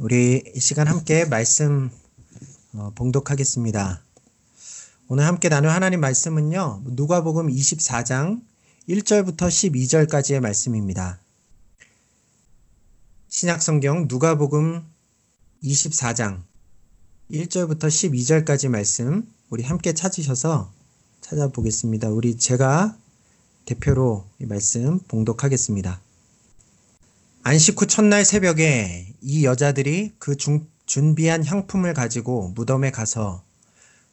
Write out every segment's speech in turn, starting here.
우리 이 시간 함께 말씀 어, 봉독하겠습니다. 오늘 함께 나눌 하나님 말씀은요. 누가복음 24장 1절부터 12절까지의 말씀입니다. 신약성경 누가복음 24장 1절부터 12절까지 말씀 우리 함께 찾으셔서 찾아보겠습니다. 우리 제가 대표로 이 말씀 봉독하겠습니다. 안식 후 첫날 새벽에 이 여자들이 그 중, 준비한 향품을 가지고 무덤에 가서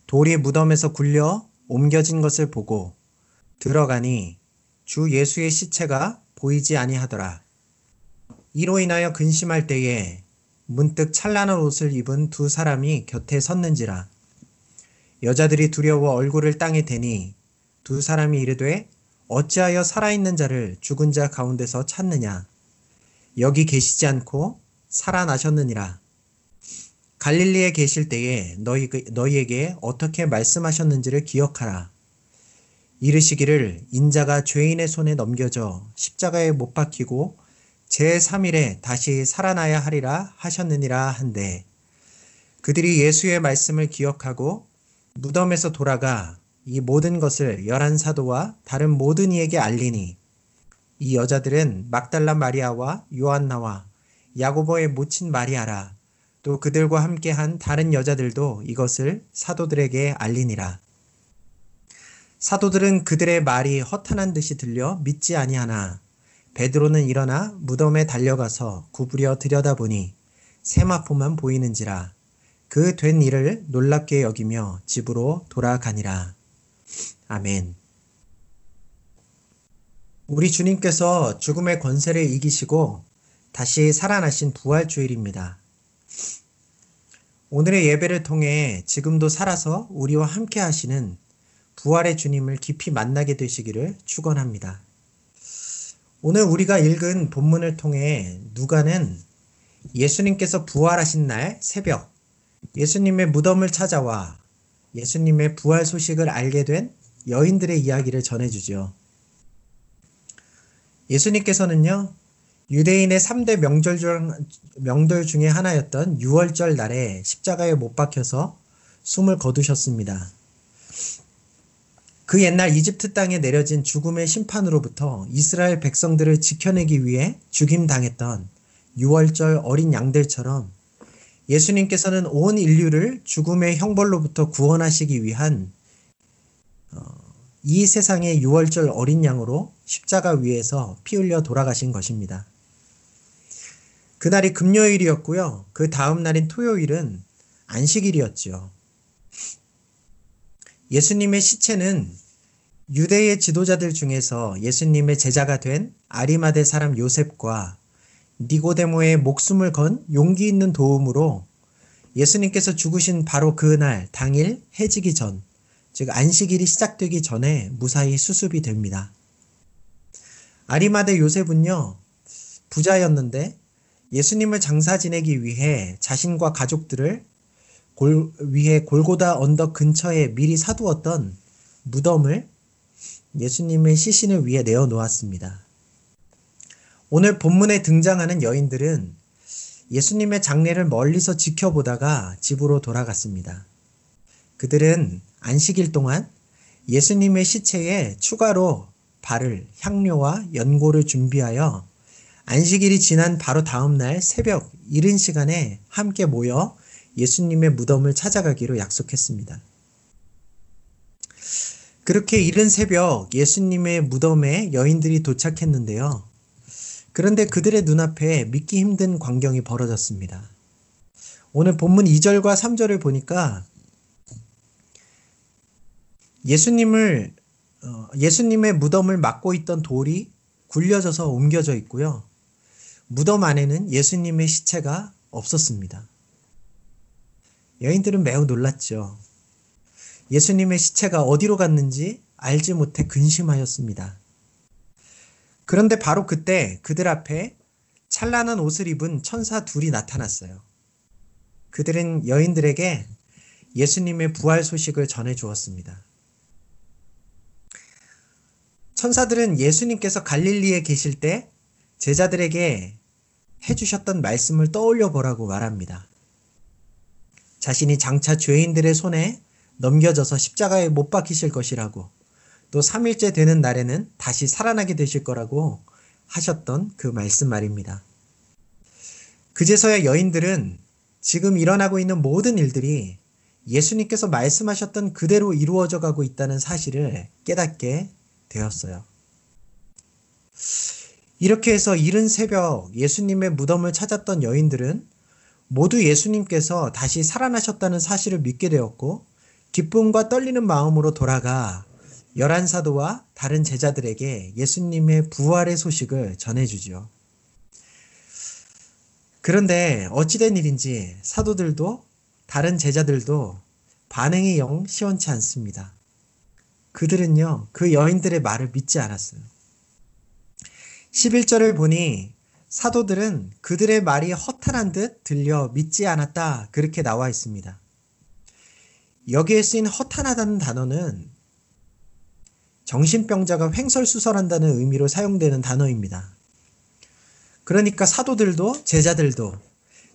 돌이 무덤에서 굴려 옮겨진 것을 보고 들어가니 주 예수의 시체가 보이지 아니하더라. 이로 인하여 근심할 때에 문득 찬란한 옷을 입은 두 사람이 곁에 섰는지라. 여자들이 두려워 얼굴을 땅에 대니 두 사람이 이르되 어찌하여 살아있는 자를 죽은 자 가운데서 찾느냐. 여기 계시지 않고 살아나셨느니라. 갈릴리에 계실 때에 너희, 너희에게 어떻게 말씀하셨는지를 기억하라. 이르시기를 인자가 죄인의 손에 넘겨져 십자가에 못 박히고 제3일에 다시 살아나야 하리라 하셨느니라 한데 그들이 예수의 말씀을 기억하고 무덤에서 돌아가 이 모든 것을 열한 사도와 다른 모든 이에게 알리니 이 여자들은 막달라 마리아와 요한나와 야고보의 모친 마리아라 또 그들과 함께한 다른 여자들도 이것을 사도들에게 알리니라. 사도들은 그들의 말이 허탄한 듯이 들려 믿지 아니하나 베드로는 일어나 무덤에 달려가서 구부려 들여다보니 세마포만 보이는지라 그 된 일을 놀랍게 여기며 집으로 돌아가니라. 아멘. 우리 주님께서 죽음의 권세를 이기시고 다시 살아나신 부활주일입니다. 오늘의 예배를 통해 지금도 살아서 우리와 함께 하시는 부활의 주님을 깊이 만나게 되시기를 축원합니다. 오늘 우리가 읽은 본문을 통해 누가는 예수님께서 부활하신 날 새벽 예수님의 무덤을 찾아와 예수님의 부활 소식을 알게 된 여인들의 이야기를 전해주죠. 예수님께서는요, 유대인의 3대 명절 중, 명절 중에 하나였던 6월절 날에 십자가에 못 박혀서 숨을 거두셨습니다. 그 옛날 이집트 땅에 내려진 죽음의 심판으로부터 이스라엘 백성들을 지켜내기 위해 죽임당했던 6월절 어린 양들처럼 예수님께서는 온 인류를 죽음의 형벌로부터 구원하시기 위한 어, 이 세상의 6월절 어린 양으로 십자가 위에서 피 흘려 돌아가신 것입니다. 그날이 금요일이었고요. 그 다음 날인 토요일은 안식일이었지요. 예수님의 시체는 유대의 지도자들 중에서 예수님의 제자가 된 아리마대 사람 요셉과 니고데모의 목숨을 건 용기 있는 도움으로 예수님께서 죽으신 바로 그날 당일 해지기 전, 즉 안식일이 시작되기 전에 무사히 수습이 됩니다. 아리마대 요셉은요, 부자였는데 예수님을 장사 지내기 위해 자신과 가족들을 골, 위해 골고다 언덕 근처에 미리 사두었던 무덤을 예수님의 시신을 위해 내어 놓았습니다. 오늘 본문에 등장하는 여인들은 예수님의 장례를 멀리서 지켜보다가 집으로 돌아갔습니다. 그들은 안식일 동안 예수님의 시체에 추가로 발을 향료와 연고를 준비하여 안식일이 지난 바로 다음 날 새벽 이른 시간에 함께 모여 예수님의 무덤을 찾아가기로 약속했습니다. 그렇게 이른 새벽 예수님의 무덤에 여인들이 도착했는데요. 그런데 그들의 눈앞에 믿기 힘든 광경이 벌어졌습니다. 오늘 본문 2절과 3절을 보니까 예수님을 어, 예수님의 무덤을 막고 있던 돌이 굴려져서 옮겨져 있고요. 무덤 안에는 예수님의 시체가 없었습니다. 여인들은 매우 놀랐죠. 예수님의 시체가 어디로 갔는지 알지 못해 근심하였습니다. 그런데 바로 그때 그들 앞에 찬란한 옷을 입은 천사 둘이 나타났어요. 그들은 여인들에게 예수님의 부활 소식을 전해 주었습니다. 천사들은 예수님께서 갈릴리에 계실 때 제자들에게 해주셨던 말씀을 떠올려 보라고 말합니다. 자신이 장차 죄인들의 손에 넘겨져서 십자가에 못 박히실 것이라고 또 3일째 되는 날에는 다시 살아나게 되실 거라고 하셨던 그 말씀 말입니다. 그제서야 여인들은 지금 일어나고 있는 모든 일들이 예수님께서 말씀하셨던 그대로 이루어져 가고 있다는 사실을 깨닫게 되었어요. 이렇게 해서 이른 새벽 예수님의 무덤을 찾았던 여인들은 모두 예수님께서 다시 살아나셨다는 사실을 믿게 되었고 기쁨과 떨리는 마음으로 돌아가 열한 사도와 다른 제자들에게 예수님의 부활의 소식을 전해주죠. 그런데 어찌된 일인지 사도들도 다른 제자들도 반응이 영 시원치 않습니다. 그들은요, 그 여인들의 말을 믿지 않았어요. 11절을 보니 사도들은 그들의 말이 허탄한 듯 들려 믿지 않았다. 그렇게 나와 있습니다. 여기에 쓰인 허탄하다는 단어는 정신병자가 횡설수설한다는 의미로 사용되는 단어입니다. 그러니까 사도들도 제자들도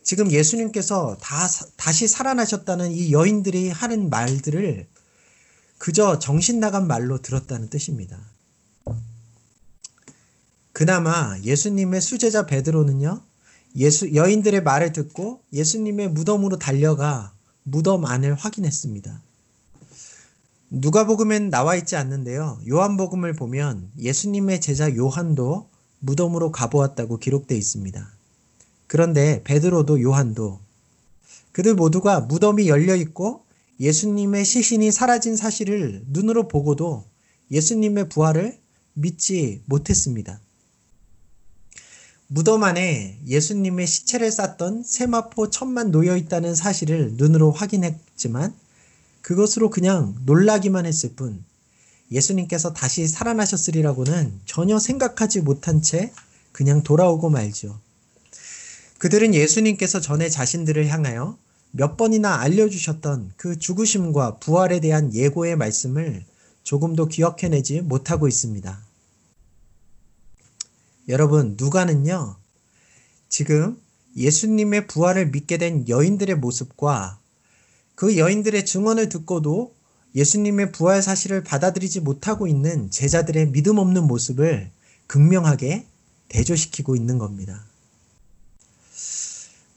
지금 예수님께서 다, 다시 살아나셨다는 이 여인들이 하는 말들을 그저 정신 나간 말로 들었다는 뜻입니다. 그나마 예수님의 수제자 베드로는요, 예수, 여인들의 말을 듣고 예수님의 무덤으로 달려가 무덤 안을 확인했습니다. 누가복음엔 나와 있지 않는데요. 요한복음을 보면 예수님의 제자 요한도 무덤으로 가보았다고 기록되어 있습니다. 그런데 베드로도 요한도 그들 모두가 무덤이 열려 있고 예수님의 시신이 사라진 사실을 눈으로 보고도 예수님의 부활을 믿지 못했습니다. 무덤 안에 예수님의 시체를 쌌던 세마포 천만 놓여 있다는 사실을 눈으로 확인했지만 그것으로 그냥 놀라기만 했을 뿐 예수님께서 다시 살아나셨으리라고는 전혀 생각하지 못한 채 그냥 돌아오고 말죠. 그들은 예수님께서 전에 자신들을 향하여 몇 번이나 알려주셨던 그 죽으심과 부활에 대한 예고의 말씀을 조금도 기억해내지 못하고 있습니다. 여러분, 누가는요, 지금 예수님의 부활을 믿게 된 여인들의 모습과 그 여인들의 증언을 듣고도 예수님의 부활 사실을 받아들이지 못하고 있는 제자들의 믿음 없는 모습을 극명하게 대조시키고 있는 겁니다.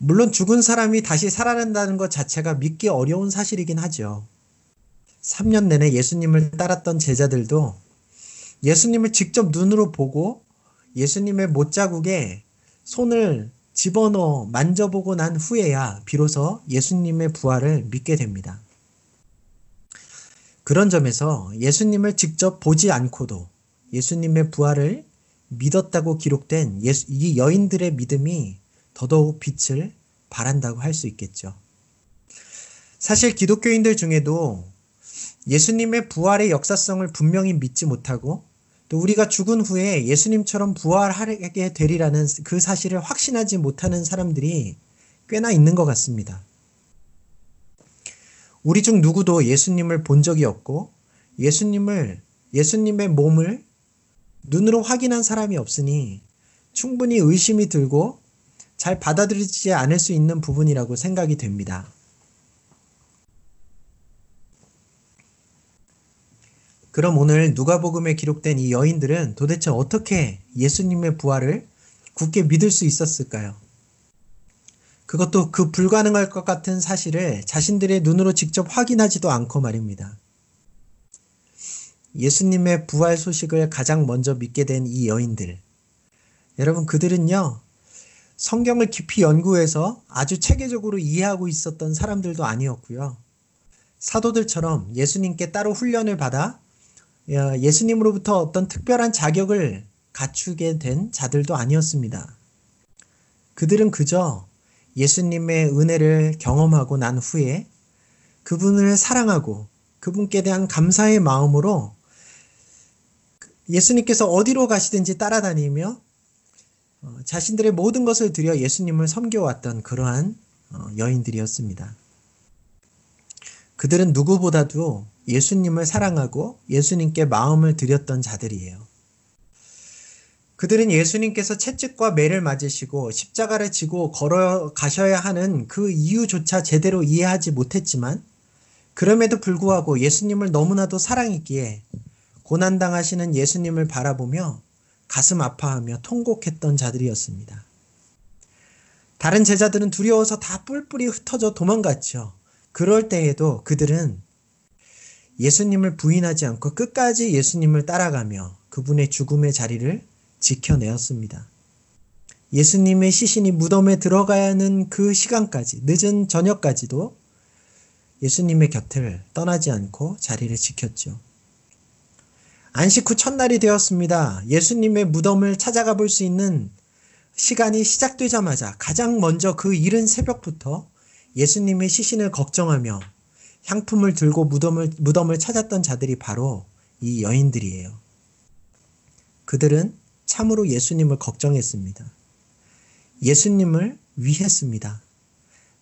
물론 죽은 사람이 다시 살아난다는 것 자체가 믿기 어려운 사실이긴 하죠. 3년 내내 예수님을 따랐던 제자들도 예수님을 직접 눈으로 보고 예수님의 못자국에 손을 집어넣어 만져보고 난 후에야 비로소 예수님의 부활을 믿게 됩니다. 그런 점에서 예수님을 직접 보지 않고도 예수님의 부활을 믿었다고 기록된 예수, 이 여인들의 믿음이 더더욱 빛을 발한다고 할 수 있겠죠. 사실 기독교인들 중에도 예수님의 부활의 역사성을 분명히 믿지 못하고 또 우리가 죽은 후에 예수님처럼 부활하게 되리라는 그 사실을 확신하지 못하는 사람들이 꽤나 있는 것 같습니다. 우리 중 누구도 예수님을 본 적이 없고 예수님을 예수님의 몸을 눈으로 확인한 사람이 없으니 충분히 의심이 들고 잘 받아들이지 않을 수 있는 부분이라고 생각이 됩니다. 그럼 오늘 누가복음에 기록된 이 여인들은 도대체 어떻게 예수님의 부활을 굳게 믿을 수 있었을까요? 그것도 그 불가능할 것 같은 사실을 자신들의 눈으로 직접 확인하지도 않고 말입니다. 예수님의 부활 소식을 가장 먼저 믿게 된 이 여인들. 여러분, 그들은요, 성경을 깊이 연구해서 아주 체계적으로 이해하고 있었던 사람들도 아니었고요. 사도들처럼 예수님께 따로 훈련을 받아 예수님으로부터 어떤 특별한 자격을 갖추게 된 자들도 아니었습니다. 그들은 그저 예수님의 은혜를 경험하고 난 후에 그분을 사랑하고 그분께 대한 감사의 마음으로 예수님께서 어디로 가시든지 따라다니며 어, 자신들의 모든 것을 들여 예수님을 섬겨왔던 그러한 어, 여인들이었습니다. 그들은 누구보다도 예수님을 사랑하고 예수님께 마음을 드렸던 자들이에요. 그들은 예수님께서 채찍과 매를 맞으시고 십자가를 지고 걸어가셔야 하는 그 이유조차 제대로 이해하지 못했지만 그럼에도 불구하고 예수님을 너무나도 사랑했기에 고난당하시는 예수님을 바라보며 가슴 아파하며 통곡했던 자들이었습니다. 다른 제자들은 두려워서 다 뿔뿔이 흩어져 도망갔죠. 그럴 때에도 그들은 예수님을 부인하지 않고 끝까지 예수님을 따라가며 그분의 죽음의 자리를 지켜내었습니다. 예수님의 시신이 무덤에 들어가야 하는 그 시간까지, 늦은 저녁까지도 예수님의 곁을 떠나지 않고 자리를 지켰죠. 안식 후 첫날이 되었습니다. 예수님의 무덤을 찾아가 볼 수 있는 시간이 시작되자마자 가장 먼저 그 이른 새벽부터 예수님의 시신을 걱정하며 향품을 들고 무덤을, 무덤을 찾았던 자들이 바로 이 여인들이에요. 그들은 참으로 예수님을 걱정했습니다. 예수님을 위했습니다.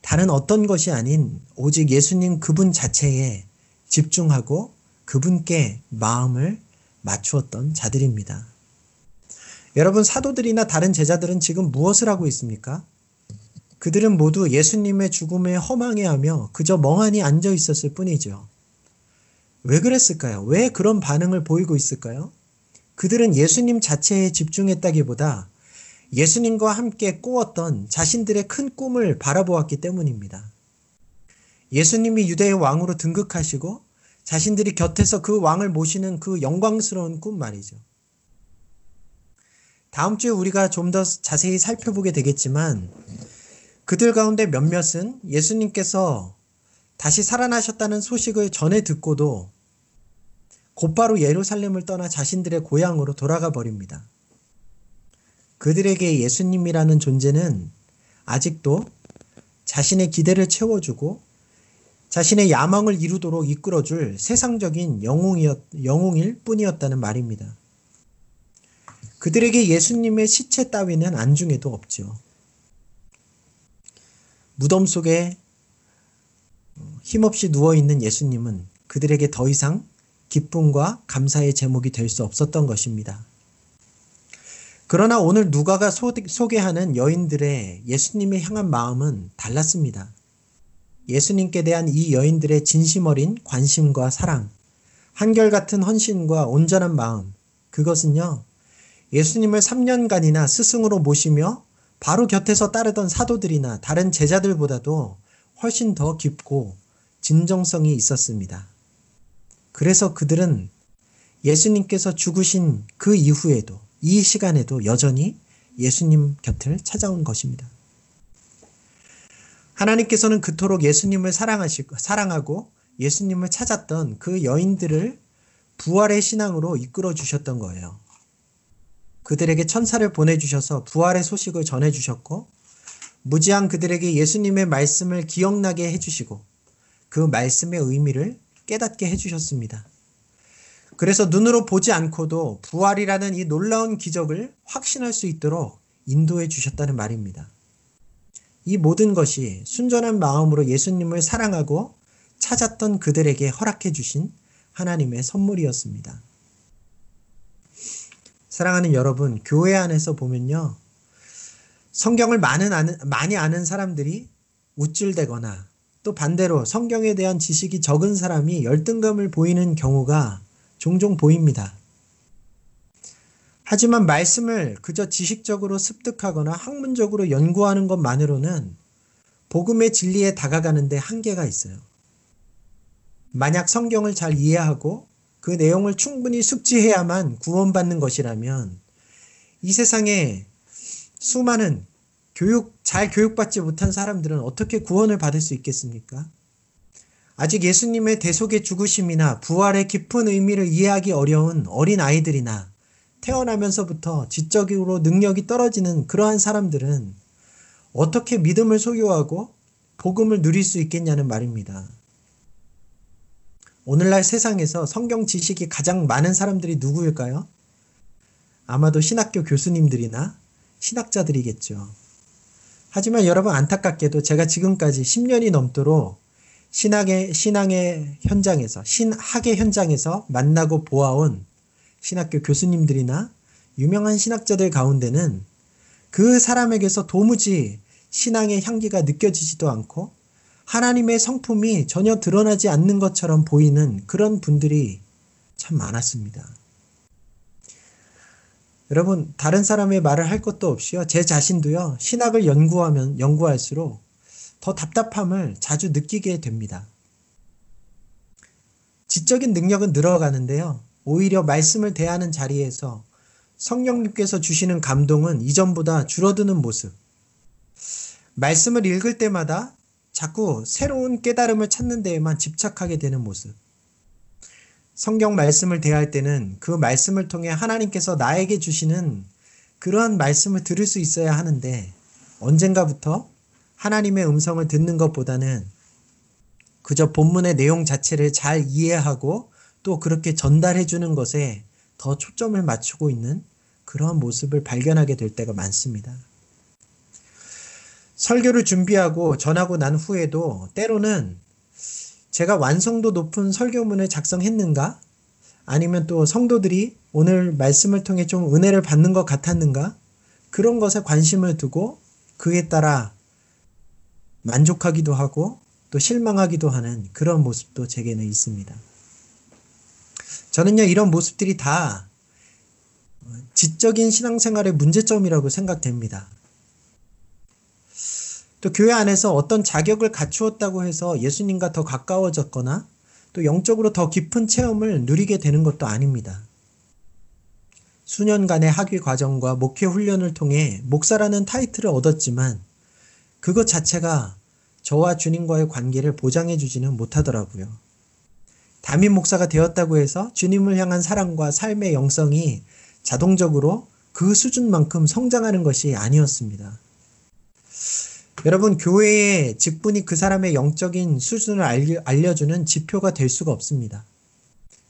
다른 어떤 것이 아닌 오직 예수님 그분 자체에 집중하고 그분께 마음을 맞추었던 자들입니다. 여러분, 사도들이나 다른 제자들은 지금 무엇을 하고 있습니까? 그들은 모두 예수님의 죽음에 허망해하며 그저 멍하니 앉아 있었을 뿐이죠. 왜 그랬을까요? 왜 그런 반응을 보이고 있을까요? 그들은 예수님 자체에 집중했다기보다 예수님과 함께 꾸었던 자신들의 큰 꿈을 바라보았기 때문입니다. 예수님이 유대의 왕으로 등극하시고 자신들이 곁에서 그 왕을 모시는 그 영광스러운 꿈 말이죠. 다음 주에 우리가 좀 더 자세히 살펴보게 되겠지만 그들 가운데 몇몇은 예수님께서 다시 살아나셨다는 소식을 전해 듣고도 곧바로 예루살렘을 떠나 자신들의 고향으로 돌아가 버립니다. 그들에게 예수님이라는 존재는 아직도 자신의 기대를 채워주고 자신의 야망을 이루도록 이끌어줄 세상적인 영웅이었, 영웅일 뿐이었다는 말입니다. 그들에게 예수님의 시체 따위는 안중에도 없죠. 무덤 속에 힘없이 누워있는 예수님은 그들에게 더 이상 기쁨과 감사의 제목이 될 수 없었던 것입니다. 그러나 오늘 누가가 소개하는 여인들의 예수님의 향한 마음은 달랐습니다. 예수님께 대한 이 여인들의 진심 어린 관심과 사랑, 한결같은 헌신과 온전한 마음, 그것은요, 예수님을 3년간이나 스승으로 모시며 바로 곁에서 따르던 사도들이나 다른 제자들보다도 훨씬 더 깊고 진정성이 있었습니다. 그래서 그들은 예수님께서 죽으신 그 이후에도 이 시간에도 여전히 예수님 곁을 찾아온 것입니다. 하나님께서는 그토록 예수님을 사랑하시고, 사랑하고 예수님을 찾았던 그 여인들을 부활의 신앙으로 이끌어 주셨던 거예요. 그들에게 천사를 보내 주셔서 부활의 소식을 전해 주셨고, 무지한 그들에게 예수님의 말씀을 기억나게 해 주시고, 그 말씀의 의미를 깨닫게 해 주셨습니다. 그래서 눈으로 보지 않고도 부활이라는 이 놀라운 기적을 확신할 수 있도록 인도해 주셨다는 말입니다. 이 모든 것이 순전한 마음으로 예수님을 사랑하고 찾았던 그들에게 허락해 주신 하나님의 선물이었습니다. 사랑하는 여러분, 교회 안에서 보면요. 성경을 많은 아는, 많이 아는 사람들이 우쭐대거나 또 반대로 성경에 대한 지식이 적은 사람이 열등감을 보이는 경우가 종종 보입니다. 하지만 말씀을 그저 지식적으로 습득하거나 학문적으로 연구하는 것만으로는 복음의 진리에 다가가는데 한계가 있어요. 만약 성경을 잘 이해하고 그 내용을 충분히 숙지해야만 구원받는 것이라면 이 세상에 수많은 교육, 잘 교육받지 못한 사람들은 어떻게 구원을 받을 수 있겠습니까? 아직 예수님의 대속의 죽으심이나 부활의 깊은 의미를 이해하기 어려운 어린 아이들이나 태어나면서부터 지적으로 능력이 떨어지는 그러한 사람들은 어떻게 믿음을 소유하고 복음을 누릴 수 있겠냐는 말입니다. 오늘날 세상에서 성경 지식이 가장 많은 사람들이 누구일까요? 아마도 신학교 교수님들이나 신학자들이겠죠. 하지만 여러분 안타깝게도 제가 지금까지 10년이 넘도록 신학의, 신앙의 현장에서, 신학의 현장에서 만나고 보아온 신학교 교수님들이나 유명한 신학자들 가운데는 그 사람에게서 도무지 신앙의 향기가 느껴지지도 않고 하나님의 성품이 전혀 드러나지 않는 것처럼 보이는 그런 분들이 참 많았습니다. 여러분, 다른 사람의 말을 할 것도 없이요. 제 자신도요, 신학을 연구하면, 연구할수록 더 답답함을 자주 느끼게 됩니다. 지적인 능력은 늘어가는데요. 오히려 말씀을 대하는 자리에서 성령님께서 주시는 감동은 이전보다 줄어드는 모습. 말씀을 읽을 때마다 자꾸 새로운 깨달음을 찾는 데에만 집착하게 되는 모습. 성경 말씀을 대할 때는 그 말씀을 통해 하나님께서 나에게 주시는 그러한 말씀을 들을 수 있어야 하는데 언젠가부터 하나님의 음성을 듣는 것보다는 그저 본문의 내용 자체를 잘 이해하고 또 그렇게 전달해 주는 것에 더 초점을 맞추고 있는 그러한 모습을 발견하게 될 때가 많습니다. 설교를 준비하고 전하고 난 후에도 때로는 제가 완성도 높은 설교문을 작성했는가? 아니면 또 성도들이 오늘 말씀을 통해 좀 은혜를 받는 것 같았는가? 그런 것에 관심을 두고 그에 따라 만족하기도 하고 또 실망하기도 하는 그런 모습도 제게는 있습니다. 저는요, 이런 모습들이 다 지적인 신앙생활의 문제점이라고 생각됩니다. 또 교회 안에서 어떤 자격을 갖추었다고 해서 예수님과 더 가까워졌거나 또 영적으로 더 깊은 체험을 누리게 되는 것도 아닙니다. 수년간의 학위 과정과 목회 훈련을 통해 목사라는 타이틀을 얻었지만 그것 자체가 저와 주님과의 관계를 보장해 주지는 못하더라고요. 담임 목사가 되었다고 해서 주님을 향한 사랑과 삶의 영성이 자동적으로 그 수준만큼 성장하는 것이 아니었습니다. 여러분, 교회의 직분이 그 사람의 영적인 수준을 알려주는 지표가 될 수가 없습니다.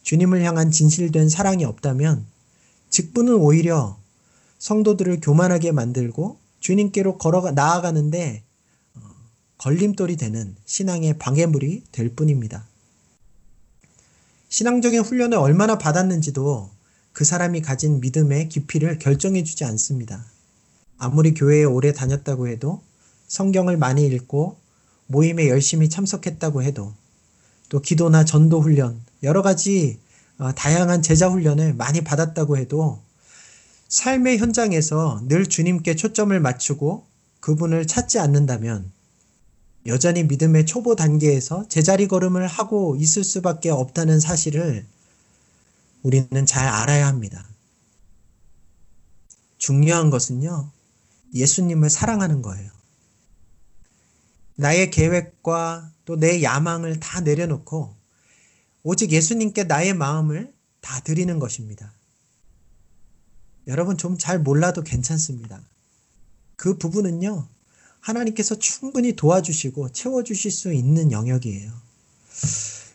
주님을 향한 진실된 사랑이 없다면 직분은 오히려 성도들을 교만하게 만들고 주님께로 걸어 나아가는데 어, 걸림돌이 되는 신앙의 방해물이 될 뿐입니다. 신앙적인 훈련을 얼마나 받았는지도 그 사람이 가진 믿음의 깊이를 결정해 주지 않습니다. 아무리 교회에 오래 다녔다고 해도 성경을 많이 읽고 모임에 열심히 참석했다고 해도 또 기도나 전도 훈련, 여러 가지 어, 다양한 제자 훈련을 많이 받았다고 해도 삶의 현장에서 늘 주님께 초점을 맞추고 그분을 찾지 않는다면 여전히 믿음의 초보 단계에서 제자리 걸음을 하고 있을 수밖에 없다는 사실을 우리는 잘 알아야 합니다. 중요한 것은요, 예수님을 사랑하는 거예요. 나의 계획과 또 내 야망을 다 내려놓고 오직 예수님께 나의 마음을 다 드리는 것입니다. 여러분 좀 잘 몰라도 괜찮습니다. 그 부분은요, 하나님께서 충분히 도와주시고 채워주실 수 있는 영역이에요.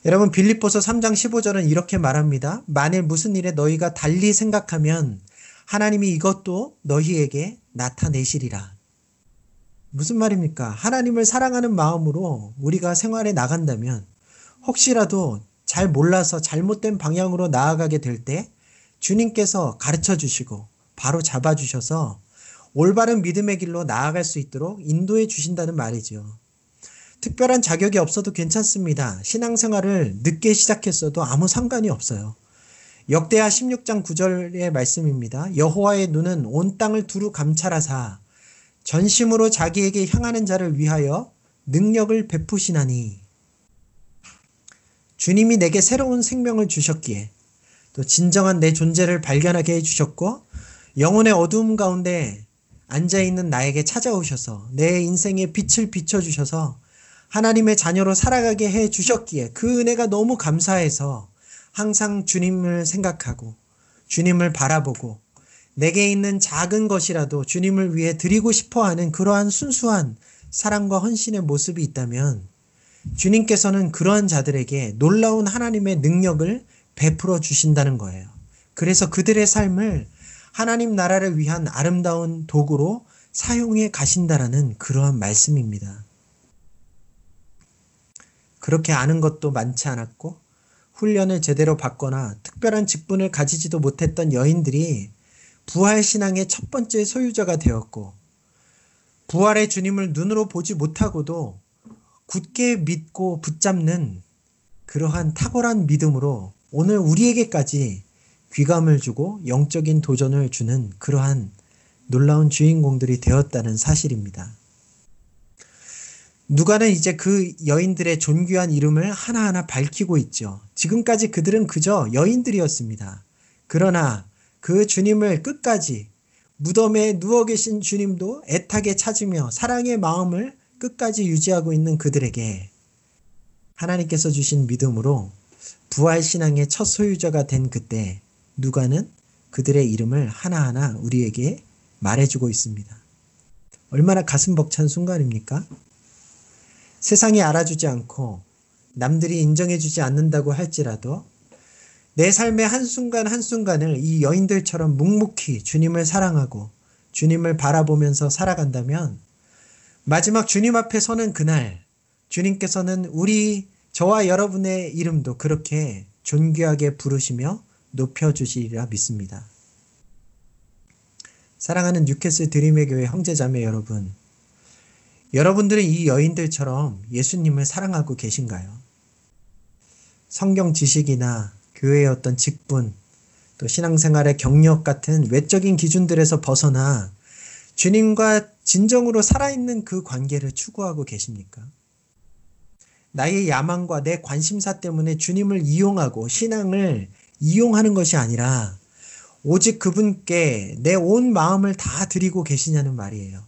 여러분 빌립보서 3장 15절은 이렇게 말합니다. 만일 무슨 일에 너희가 달리 생각하면 하나님이 이것도 너희에게 나타내시리라. 무슨 말입니까? 하나님을 사랑하는 마음으로 우리가 생활에 나간다면 혹시라도 잘 몰라서 잘못된 방향으로 나아가게 될 때 주님께서 가르쳐 주시고 바로 잡아 주셔서 올바른 믿음의 길로 나아갈 수 있도록 인도해 주신다는 말이죠. 특별한 자격이 없어도 괜찮습니다. 신앙생활을 늦게 시작했어도 아무 상관이 없어요. 역대하 16장 9절의 말씀입니다. 여호와의 눈은 온 땅을 두루 감찰하사 전심으로 자기에게 향하는 자를 위하여 능력을 베푸시나니 주님이 내게 새로운 생명을 주셨기에 또 진정한 내 존재를 발견하게 해주셨고 영혼의 어두움 가운데 앉아있는 나에게 찾아오셔서 내 인생의 빛을 비춰주셔서 하나님의 자녀로 살아가게 해 주셨기에 그 은혜가 너무 감사해서 항상 주님을 생각하고 주님을 바라보고 내게 있는 작은 것이라도 주님을 위해 드리고 싶어 하는 그러한 순수한 사랑과 헌신의 모습이 있다면 주님께서는 그러한 자들에게 놀라운 하나님의 능력을 베풀어 주신다는 거예요. 그래서 그들의 삶을 하나님 나라를 위한 아름다운 도구로 사용해 가신다라는 그러한 말씀입니다. 그렇게 아는 것도 많지 않았고 훈련을 제대로 받거나 특별한 직분을 가지지도 못했던 여인들이 부활 신앙의 첫 번째 소유자가 되었고 부활의 주님을 눈으로 보지 못하고도 굳게 믿고 붙잡는 그러한 탁월한 믿음으로 오늘 우리에게까지 귀감을 주고 영적인 도전을 주는 그러한 놀라운 주인공들이 되었다는 사실입니다. 누가는 이제 그 여인들의 존귀한 이름을 하나하나 밝히고 있죠. 지금까지 그들은 그저 여인들이었습니다. 그러나 그 주님을 끝까지 무덤에 누워 계신 주님도 애타게 찾으며 사랑의 마음을 끝까지 유지하고 있는 그들에게 하나님께서 주신 믿음으로 부활 신앙의 첫 소유자가 된 그때 누가는 그들의 이름을 하나하나 우리에게 말해주고 있습니다. 얼마나 가슴 벅찬 순간입니까? 세상이 알아주지 않고 남들이 인정해주지 않는다고 할지라도 내 삶의 한순간 한순간을 이 여인들처럼 묵묵히 주님을 사랑하고 주님을 바라보면서 살아간다면 마지막 주님 앞에 서는 그날 주님께서는 우리 저와 여러분의 이름도 그렇게 존귀하게 부르시며 높여주시리라 믿습니다. 사랑하는 뉴캐슬 드림의 교회 형제자매 여러분, 여러분들은 이 여인들처럼 예수님을 사랑하고 계신가요? 성경 지식이나 교회의 어떤 직분, 또 신앙생활의 경력 같은 외적인 기준들에서 벗어나 주님과 진정으로 살아있는 그 관계를 추구하고 계십니까? 나의 야망과 내 관심사 때문에 주님을 이용하고 신앙을 이용하는 것이 아니라 오직 그분께 내 온 마음을 다 드리고 계시냐는 말이에요.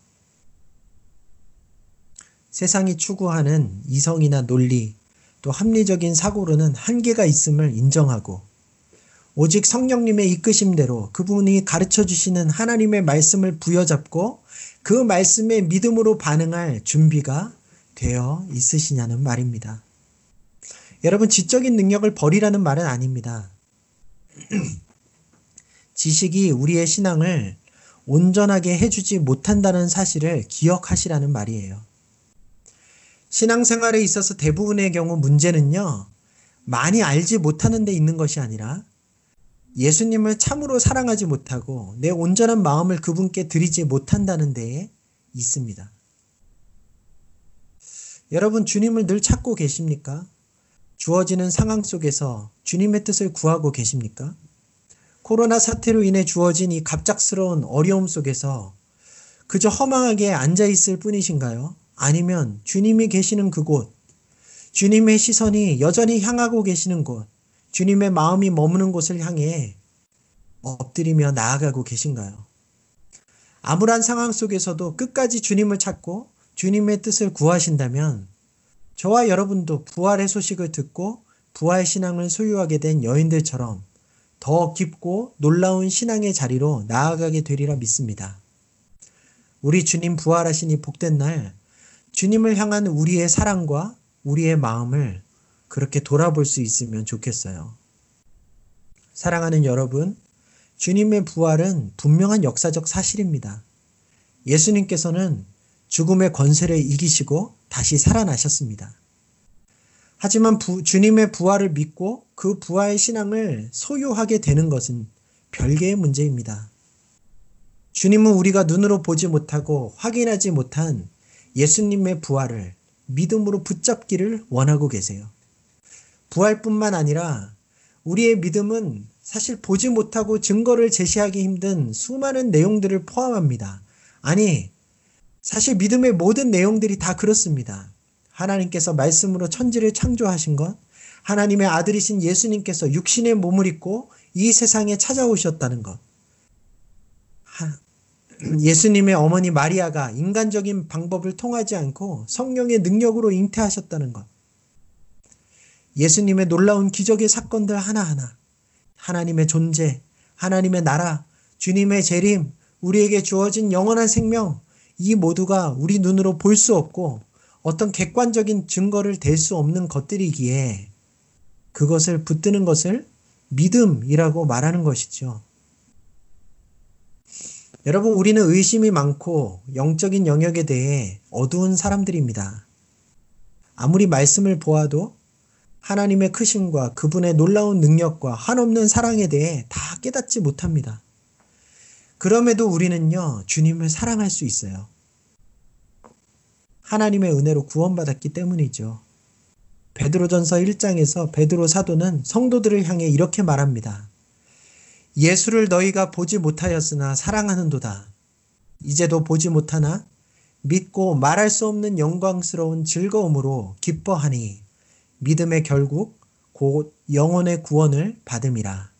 세상이 추구하는 이성이나 논리, 또 합리적인 사고로는 한계가 있음을 인정하고 오직 성령님의 이끄심대로 그분이 가르쳐 주시는 하나님의 말씀을 부여잡고 그 말씀에 믿음으로 반응할 준비가 되어 있으시냐는 말입니다. 여러분, 지적인 능력을 버리라는 말은 아닙니다. 지식이 우리의 신앙을 온전하게 해주지 못한다는 사실을 기억하시라는 말이에요. 신앙생활에 있어서 대부분의 경우 문제는요, 많이 알지 못하는 데 있는 것이 아니라 예수님을 참으로 사랑하지 못하고 내 온전한 마음을 그분께 드리지 못한다는 데에 있습니다. 여러분, 주님을 늘 찾고 계십니까? 주어지는 상황 속에서 주님의 뜻을 구하고 계십니까? 코로나 사태로 인해 주어진 이 갑작스러운 어려움 속에서 그저 허망하게 앉아 있을 뿐이신가요? 아니면 주님이 계시는 그곳, 주님의 시선이 여전히 향하고 계시는 곳, 주님의 마음이 머무는 곳을 향해 엎드리며 나아가고 계신가요? 암울한 상황 속에서도 끝까지 주님을 찾고 주님의 뜻을 구하신다면 저와 여러분도 부활의 소식을 듣고 부활 신앙을 소유하게 된 여인들처럼 더 깊고 놀라운 신앙의 자리로 나아가게 되리라 믿습니다. 우리 주님 부활하시니 복된 날 주님을 향한 우리의 사랑과 우리의 마음을 그렇게 돌아볼 수 있으면 좋겠어요. 사랑하는 여러분, 주님의 부활은 분명한 역사적 사실입니다. 예수님께서는 죽음의 권세를 이기시고 다시 살아나셨습니다. 하지만 부, 주님의 부활을 믿고 그 부활 신앙을 소유하게 되는 것은 별개의 문제입니다. 주님은 우리가 눈으로 보지 못하고 확인하지 못한 예수님의 부활을 믿음으로 붙잡기를 원하고 계세요. 부활뿐만 아니라 우리의 믿음은 사실 보지 못하고 증거를 제시하기 힘든 수많은 내용들을 포함합니다. 아니, 사실 믿음의 모든 내용들이 다 그렇습니다. 하나님께서 말씀으로 천지를 창조하신 것, 하나님의 아들이신 예수님께서 육신의 몸을 입고 이 세상에 찾아오셨다는 것, 예수님의 어머니 마리아가 인간적인 방법을 통하지 않고 성령의 능력으로 잉태하셨다는 것. 예수님의 놀라운 기적의 사건들 하나하나. 하나님의 존재, 하나님의 나라, 주님의 재림, 우리에게 주어진 영원한 생명, 이 모두가 우리 눈으로 볼 수 없고 어떤 객관적인 증거를 댈 수 없는 것들이기에 그것을 붙드는 것을 믿음이라고 말하는 것이죠. 여러분, 우리는 의심이 많고 영적인 영역에 대해 어두운 사람들입니다. 아무리 말씀을 보아도 하나님의 크심과 그분의 놀라운 능력과 한없는 사랑에 대해 다 깨닫지 못합니다. 그럼에도 우리는요, 주님을 사랑할 수 있어요. 하나님의 은혜로 구원받았기 때문이죠. 베드로전서 1장에서 베드로 사도는 성도들을 향해 이렇게 말합니다. 예수를 너희가 보지 못하였으나 사랑하는도다. 이제도 보지 못하나 믿고 말할 수 없는 영광스러운 즐거움으로 기뻐하니 믿음의 결국 곧 영혼의 구원을 받음이라.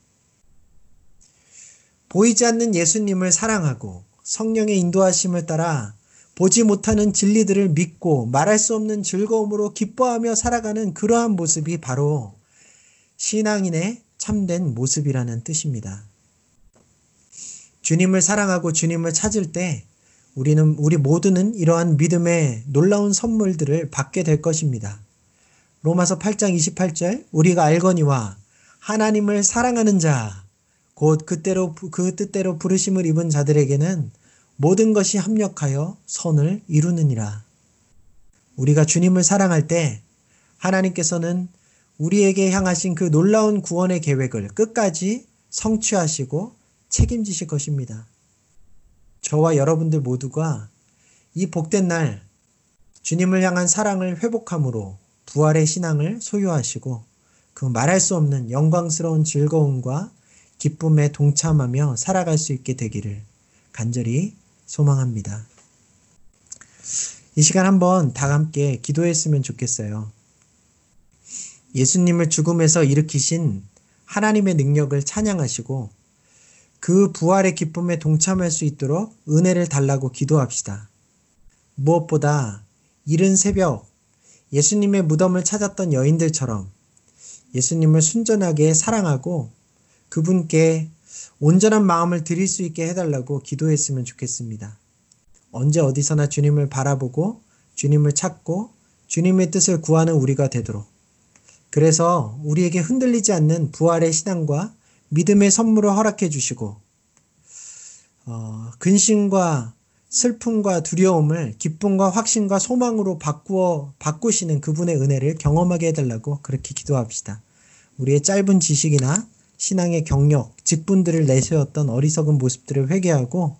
보이지 않는 예수님을 사랑하고 성령의 인도하심을 따라 보지 못하는 진리들을 믿고 말할 수 없는 즐거움으로 기뻐하며 살아가는 그러한 모습이 바로 신앙인의 참된 모습이라는 뜻입니다. 주님을 사랑하고 주님을 찾을 때 우리는 우리 모두는 이러한 믿음의 놀라운 선물들을 받게 될 것입니다. 로마서 8장 28절 우리가 알거니와 하나님을 사랑하는 자 곧 그때로 그 뜻대로 부르심을 입은 자들에게는 모든 것이 합력하여 선을 이루느니라. 우리가 주님을 사랑할 때 하나님께서는 우리에게 향하신 그 놀라운 구원의 계획을 끝까지 성취하시고 책임지실 것입니다. 저와 여러분들 모두가 이 복된 날 주님을 향한 사랑을 회복함으로 부활의 신앙을 소유하시고 그 말할 수 없는 영광스러운 즐거움과 기쁨에 동참하며 살아갈 수 있게 되기를 간절히 소망합니다. 이 시간 한번 다 함께 기도했으면 좋겠어요. 예수님을 죽음에서 일으키신 하나님의 능력을 찬양하시고 그 부활의 기쁨에 동참할 수 있도록 은혜를 달라고 기도합시다. 무엇보다 이른 새벽 예수님의 무덤을 찾았던 여인들처럼 예수님을 순전하게 사랑하고 그분께 온전한 마음을 드릴 수 있게 해달라고 기도했으면 좋겠습니다. 언제 어디서나 주님을 바라보고 주님을 찾고 주님의 뜻을 구하는 우리가 되도록 그래서 우리에게 흔들리지 않는 부활의 신앙과 믿음의 선물을 허락해 주시고 어, 근심과 슬픔과 두려움을 기쁨과 확신과 소망으로 바꾸어 바꾸시는 그분의 은혜를 경험하게 해달라고 그렇게 기도합시다. 우리의 짧은 지식이나 신앙의 경력, 직분들을 내세웠던 어리석은 모습들을 회개하고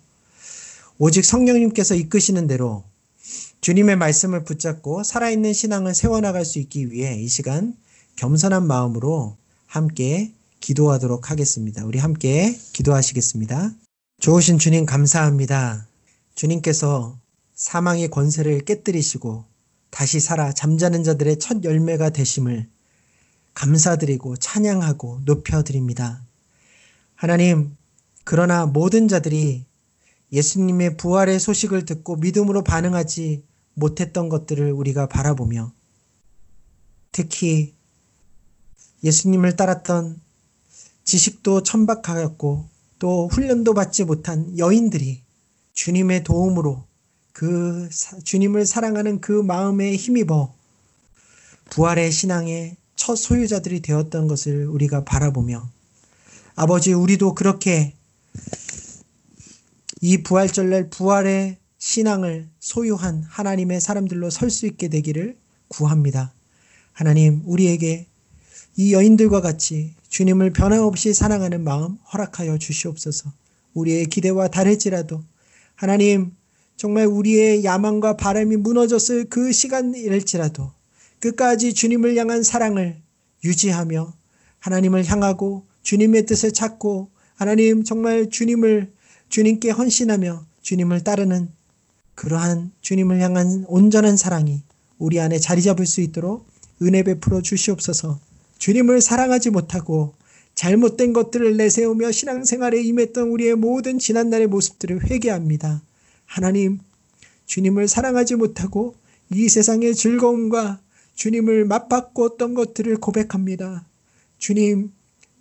오직 성령님께서 이끄시는 대로 주님의 말씀을 붙잡고 살아있는 신앙을 세워나갈 수 있기 위해 이 시간 겸손한 마음으로 함께 기도하도록 하겠습니다. 우리 함께 기도하시겠습니다. 좋으신 주님 감사합니다. 주님께서 사망의 권세를 깨뜨리시고 다시 살아 잠자는 자들의 첫 열매가 되심을 감사드리고 찬양하고 높여드립니다. 하나님, 그러나 모든 자들이 예수님의 부활의 소식을 듣고 믿음으로 반응하지 못했던 것들을 우리가 바라보며 특히 예수님을 따랐던 지식도 천박하였고 또 훈련도 받지 못한 여인들이 주님의 도움으로 그 주님을 사랑하는 그 마음에 힘입어 부활의 신앙의 첫 소유자들이 되었던 것을 우리가 바라보며 아버지 우리도 그렇게 이 부활절 날 부활의 신앙을 소유한 하나님의 사람들로 설 수 있게 되기를 구합니다. 하나님 우리에게 이 여인들과 같이 주님을 변함없이 사랑하는 마음 허락하여 주시옵소서. 우리의 기대와 다를지라도 하나님 정말 우리의 야망과 바람이 무너졌을 그 시간일지라도 끝까지 주님을 향한 사랑을 유지하며 하나님을 향하고 주님의 뜻을 찾고 하나님 정말 주님을 주님께 헌신하며 주님을 따르는 그러한 주님을 향한 온전한 사랑이 우리 안에 자리 잡을 수 있도록 은혜 베풀어 주시옵소서. 주님을 사랑하지 못하고 잘못된 것들을 내세우며 신앙생활에 임했던 우리의 모든 지난날의 모습들을 회개합니다. 하나님, 주님을 사랑하지 못하고 이 세상의 즐거움과 주님을 맞바꾸었던 것들을 고백합니다. 주님,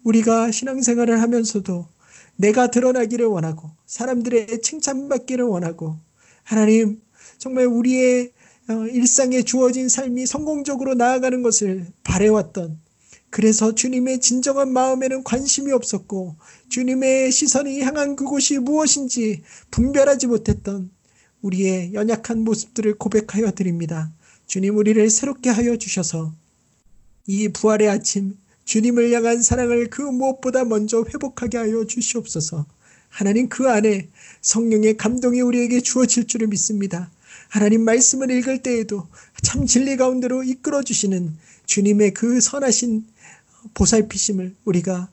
우리가 신앙생활을 하면서도 내가 드러나기를 원하고 사람들의 칭찬받기를 원하고 하나님 정말 우리의 어, 일상에 주어진 삶이 성공적으로 나아가는 것을 바래왔던 그래서 주님의 진정한 마음에는 관심이 없었고 주님의 시선이 향한 그곳이 무엇인지 분별하지 못했던 우리의 연약한 모습들을 고백하여 드립니다. 주님 우리를 새롭게 하여 주셔서 이 부활의 아침 주님을 향한 사랑을 그 무엇보다 먼저 회복하게 하여 주시옵소서. 하나님 그 안에 성령의 감동이 우리에게 주어질 줄을 믿습니다. 하나님 말씀을 읽을 때에도 참 진리 가운데로 이끌어 주시는 주님의 그 선하신 보살피심을 우리가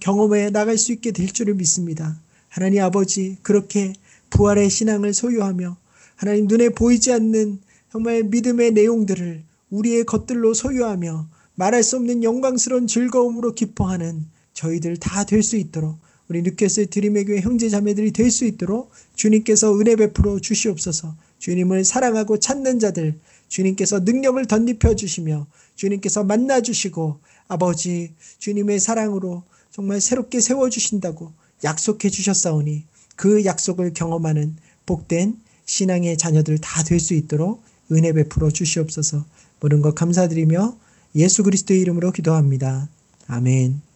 경험해 나갈 수 있게 될 줄을 믿습니다. 하나님 아버지 그렇게 부활의 신앙을 소유하며 하나님 눈에 보이지 않는 정말 믿음의 내용들을 우리의 것들로 소유하며 말할 수 없는 영광스러운 즐거움으로 기뻐하는 저희들 다 될 수 있도록 우리 느꼈을 드림의 교회 형제 자매들이 될 수 있도록 주님께서 은혜 베풀어 주시옵소서. 주님을 사랑하고 찾는 자들 주님께서 능력을 덧입혀 주시며 주님께서 만나 주시고 아버지 주님의 사랑으로 정말 새롭게 세워 주신다고 약속해 주셨사오니 그 약속을 경험하는 복된 신앙의 자녀들 다 될 수 있도록 은혜 베풀어 주시옵소서 모든 것 감사드리며 예수 그리스도의 이름으로 기도합니다. 아멘.